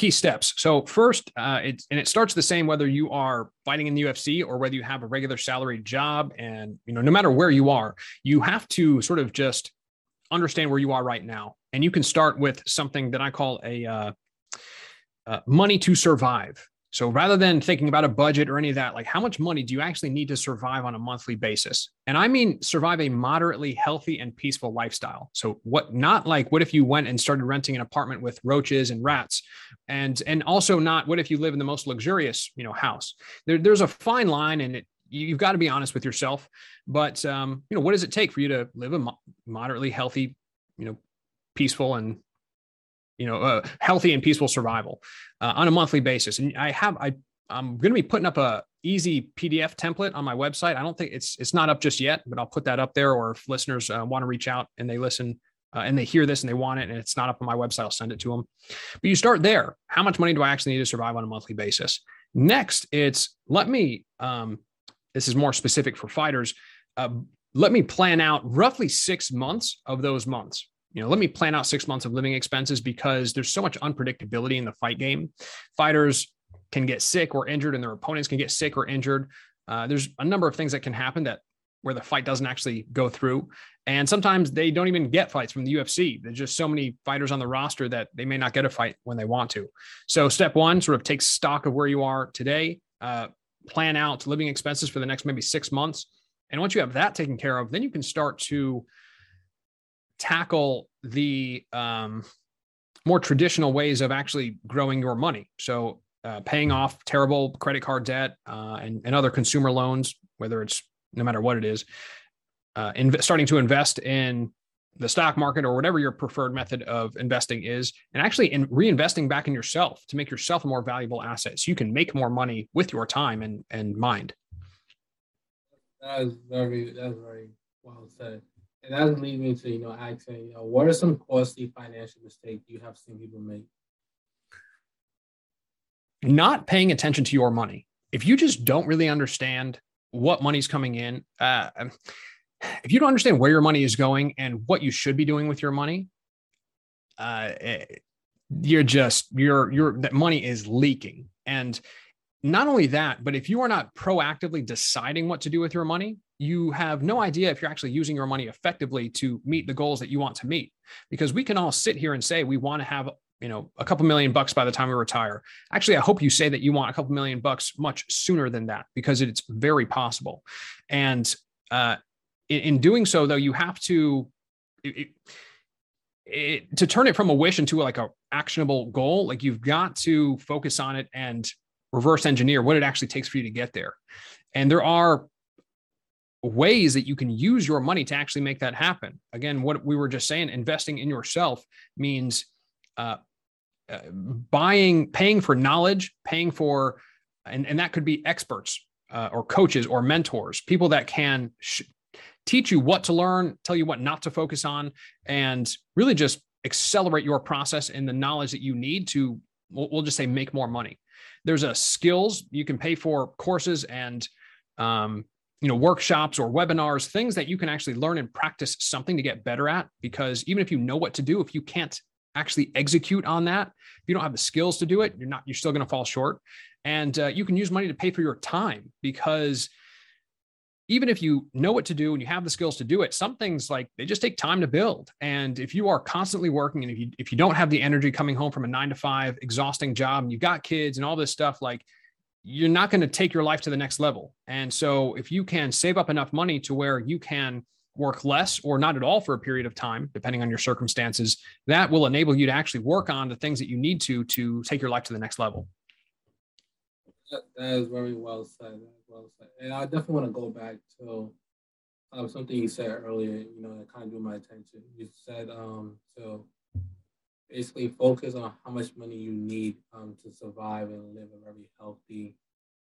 key steps. So first, uh, it, and it starts the same whether you are fighting in the UFC or whether you have a regular salaried job, and you know no matter where you are, you have to sort of just understand where you are right now, and you can start with something that I call a uh, uh, money to survive. So rather than thinking about a budget or any of that, like how much money do you actually need to survive on a monthly basis? And I mean survive a moderately healthy and peaceful lifestyle. So what not like what if you went and started renting an apartment with roaches and rats? And and also not what if you live in the most luxurious, you know, house? There, there's a fine line and it you've got to be honest with yourself. But um, you know, what does it take for you to live a mo- moderately healthy, you know, peaceful and you know, uh, healthy and peaceful survival uh, on a monthly basis. And I have, I, I'm going to be putting up a easy PDF template on my website. I don't think it's, it's not up just yet, but I'll put that up there. Or if listeners uh, want to reach out and they listen uh, and they hear this and they want it and it's not up on my website, I'll send it to them. But you start there. How much money do I actually need to survive on a monthly basis? Next, it's let me, um, this is more specific for fighters. Uh, let me plan out roughly six months of those months you know, let me plan out six months of living expenses because there's so much unpredictability in the fight game. Fighters can get sick or injured, and their opponents can get sick or injured. Uh, there's a number of things that can happen that where the fight doesn't actually go through. And sometimes they don't even get fights from the UFC. There's just so many fighters on the roster that they may not get a fight when they want to. So, step one sort of take stock of where you are today, uh, plan out living expenses for the next maybe six months. And once you have that taken care of, then you can start to tackle the um, more traditional ways of actually growing your money. So, uh, paying off terrible credit card debt uh, and, and other consumer loans, whether it's no matter what it is, uh, inv- starting to invest in the stock market or whatever your preferred method of investing is, and actually in reinvesting back in yourself to make yourself a more valuable asset so you can make more money with your time and, and mind. That is very, that's very well said. And that leads me to, you know, asking, you know, what are some costly financial mistakes you have seen people make? Not paying attention to your money. If you just don't really understand what money's coming in, uh, if you don't understand where your money is going and what you should be doing with your money, uh, eh, you're just your your that money is leaking. And not only that, but if you are not proactively deciding what to do with your money, you have no idea if you're actually using your money effectively to meet the goals that you want to meet. Because we can all sit here and say we want to have you know a couple million bucks by the time we retire. Actually i hope you say that you want a couple million bucks much sooner than that because it's very possible. And uh, in, in, doing so though you have to it, it, to turn it from a wish into like a actionable goal like you've got to focus on it and reverse engineer what it actually takes for you to get there. And there are ways that you can use your money to actually make that happen. Again, what we were just saying, investing in yourself means uh, uh, buying, paying for knowledge, paying for, and, and that could be experts uh, or coaches or mentors, people that can sh- teach you what to learn, tell you what not to focus on, and really just accelerate your process and the knowledge that you need to, we'll, we'll just say, make more money. There's a skills you can pay for courses and um, you know workshops or webinars things that you can actually learn and practice something to get better at because even if you know what to do if you can't actually execute on that if you don't have the skills to do it you're not you're still going to fall short. And uh, you can use money to pay for your time because even if you know what to do and you have the skills to do it some things like they just take time to build. And if you are constantly working and if you if you don't have the energy coming home from a 9 to 5 exhausting job and you've got kids and all this stuff like you're not going to take your life to the next level. And so if you can save up enough money to where you can work less or not at all for a period of time, depending on your circumstances, that will enable you to actually work on the things that you need to to take your life to the next level. that, that is very well said. Well said. And I definitely want to go back to um, something you said earlier. You know, that kind of drew my attention. You said um, so basically focus on how much money you need um, to survive and live a very healthy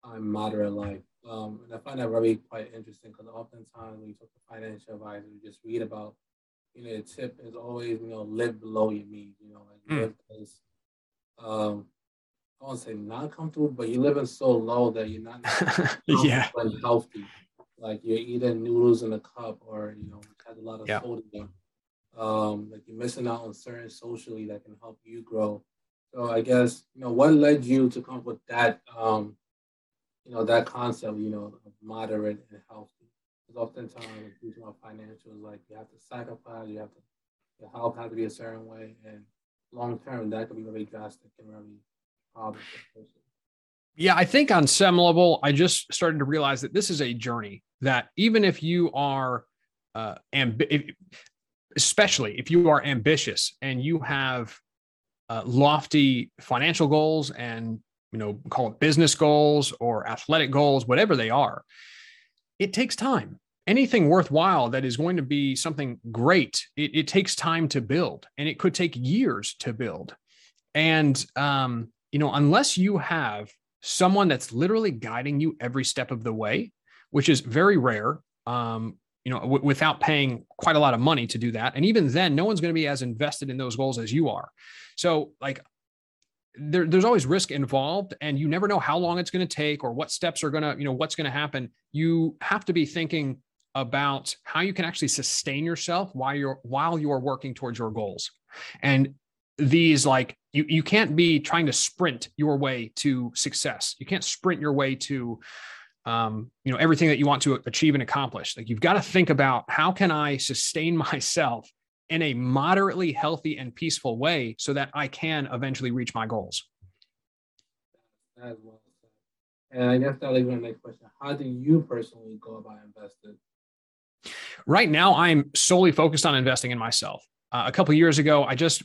um, moderate life. Um, and I find that very quite interesting because oftentimes when you talk to financial advisors, you just read about, you know, the tip is always, you know, live below your means, you know, like mm. live as, um, I won't say not comfortable, but you're living so low that you're not yeah. healthy. Like you're eating noodles in a cup or, you know, has a lot of yep. sodium um, like you're missing out on certain socially that can help you grow. So I guess you know what led you to come up with that, um, you know, that concept, you know, of moderate and healthy. Because oftentimes, due to our financials, like you have to sacrifice, you have to, your health has to be a certain way, and long term, that could be very drastic and very problem Yeah, I think on some level, I just started to realize that this is a journey. That even if you are, uh, amb- especially if you are ambitious and you have uh, lofty financial goals and you know call it business goals or athletic goals, whatever they are, it takes time. Anything worthwhile that is going to be something great, it, it takes time to build, and it could take years to build. And um, you know, unless you have someone that's literally guiding you every step of the way, which is very rare, um, you know, w- without paying quite a lot of money to do that. And even then, no one's going to be as invested in those goals as you are. So, like, there, there's always risk involved, and you never know how long it's going to take or what steps are going to, you know, what's going to happen. You have to be thinking about how you can actually sustain yourself while you're while you are working towards your goals. And these like you you can't be trying to sprint your way to success. You can't sprint your way to um, you know everything that you want to achieve and accomplish. Like you've got to think about how can I sustain myself in a moderately healthy and peaceful way so that I can eventually reach my goals. As well And I guess that leads me to the next question. How do you personally go about investing? Right now, I'm solely focused on investing in myself. Uh, a couple years ago, I just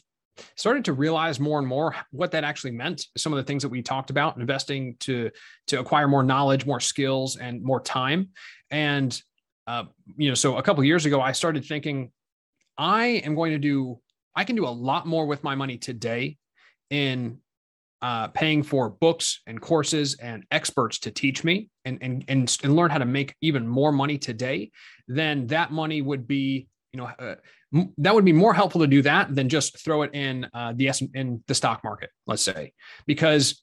started to realize more and more what that actually meant some of the things that we talked about investing to to acquire more knowledge more skills and more time. And uh, you know so a couple years ago i started thinking i am going to do i can do a lot more with my money today in uh, paying for books and courses and experts to teach me and, and and and learn how to make even more money today then that money would be you know uh, that would be more helpful to do that than just throw it in uh, the S in the stock market, let's say, because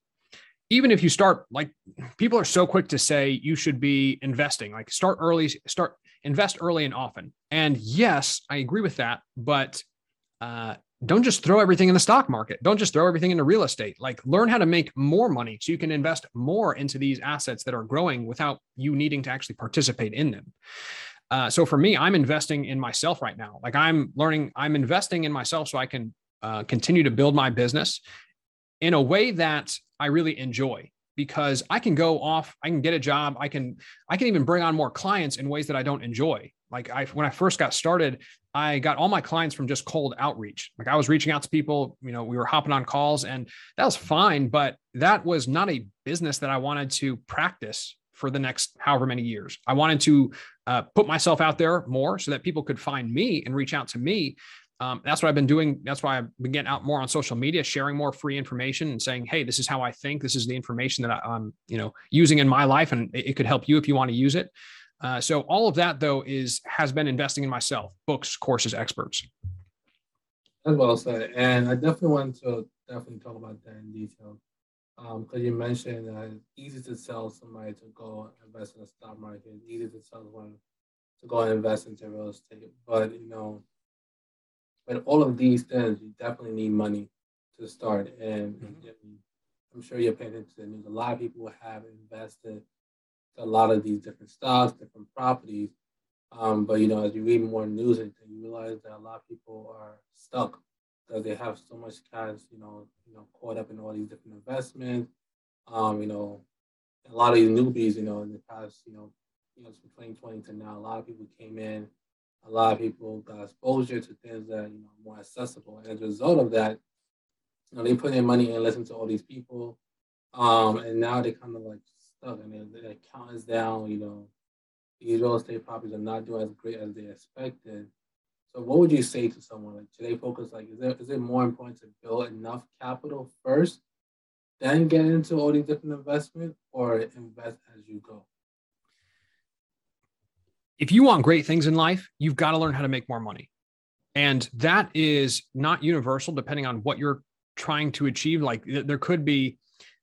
even if you start like people are so quick to say you should be investing, like start early, start invest early and often. And yes, I agree with that, but uh, don't just throw everything in the stock market. Don't just throw everything into real estate. Like learn how to make more money so you can invest more into these assets that are growing without you needing to actually participate in them. Uh, so for me, I'm investing in myself right now. Like I'm learning, I'm investing in myself so I can uh, continue to build my business in a way that I really enjoy because I can go off, I can get a job, I can, I can even bring on more clients in ways that I don't enjoy. Like I, when I first got started, I got all my clients from just cold outreach. Like I was reaching out to people, you know, we were hopping on calls and that was fine, but that was not a business that I wanted to practice for the next however many years. I wanted to uh, put myself out there more so that people could find me and reach out to me. Um, that's what I've been doing. That's why I've been getting out more on social media, sharing more free information and saying, "Hey, this is how I think. This is the information that I, am you know, using in my life, and it, could help you if you want to use it." Uh, so all of that, though, is has been investing in myself: books, courses, experts. That's well said, and I definitely want to definitely talk about that in detail because um, you mentioned that it's easy to tell somebody to go invest in the stock market, it's easy to tell someone to go and invest into real estate. But you know, with all of these things, you definitely need money to start. And, mm-hmm. I'm sure you're paying attention to the news. A lot of people have invested a lot of these different stocks, different properties. Um, but you know, as you read more news, and you realize that a lot of people are stuck because they have so much cash, you know, you know, caught up in all these different investments. Um, you know, a lot of these newbies, you know, in the past, you know, you know, from 2020 to now, a lot of people came in, a lot of people got exposure to things that you know more accessible. And as a result of that, you know, they put in money and listen to all these people, um, and now they kind of like stuck, and their, their account is down. You know, these real estate properties are not doing as great as they expected. So what would you say to someone like should they focus like is it is it more important to build enough capital first, then get into all these different investments or invest as you go? If you want great things in life, you've got to learn how to make more money. And that is not universal depending on what you're trying to achieve. Like there could be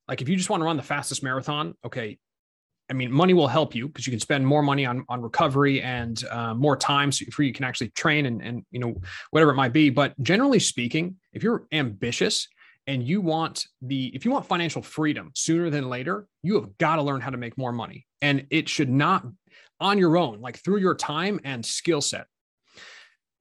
like if you just want to run the fastest marathon, okay, I mean, money will help you because you can spend more money on on recovery and uh, more time so you can actually train and and you know whatever it might be. But generally speaking, if you're ambitious and you want the if you want financial freedom sooner than later you have got to learn how to make more money and it should not on your own like through your time and skill set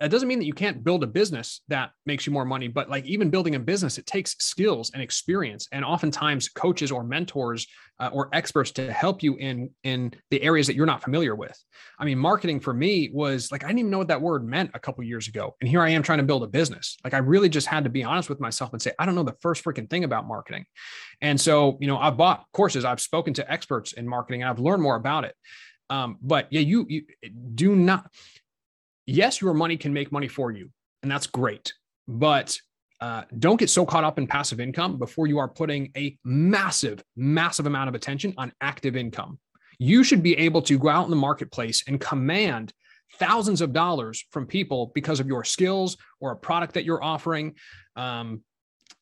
that doesn't mean that you can't build a business that makes you more money but like even building a business it takes skills and experience and oftentimes coaches or mentors uh, or experts to help you in in the areas that you're not familiar with. I mean marketing for me was like i didn't even know what that word meant a couple years ago and here i am trying to build a business. Like i really just had to be honest with myself and say i don't know the first freaking thing about marketing. And so you know i've bought courses i've spoken to experts in marketing and i've learned more about it. Um, but yeah you, you do not yes, your money can make money for you, and that's great. But uh, don't get so caught up in passive income before you are putting a massive, massive amount of attention on active income. You should be able to go out in the marketplace and command thousands of dollars from people because of your skills or a product that you're offering. Um,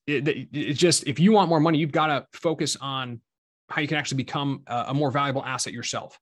it, it's just if you want more money, you've got to focus on how you can actually become a, a more valuable asset yourself.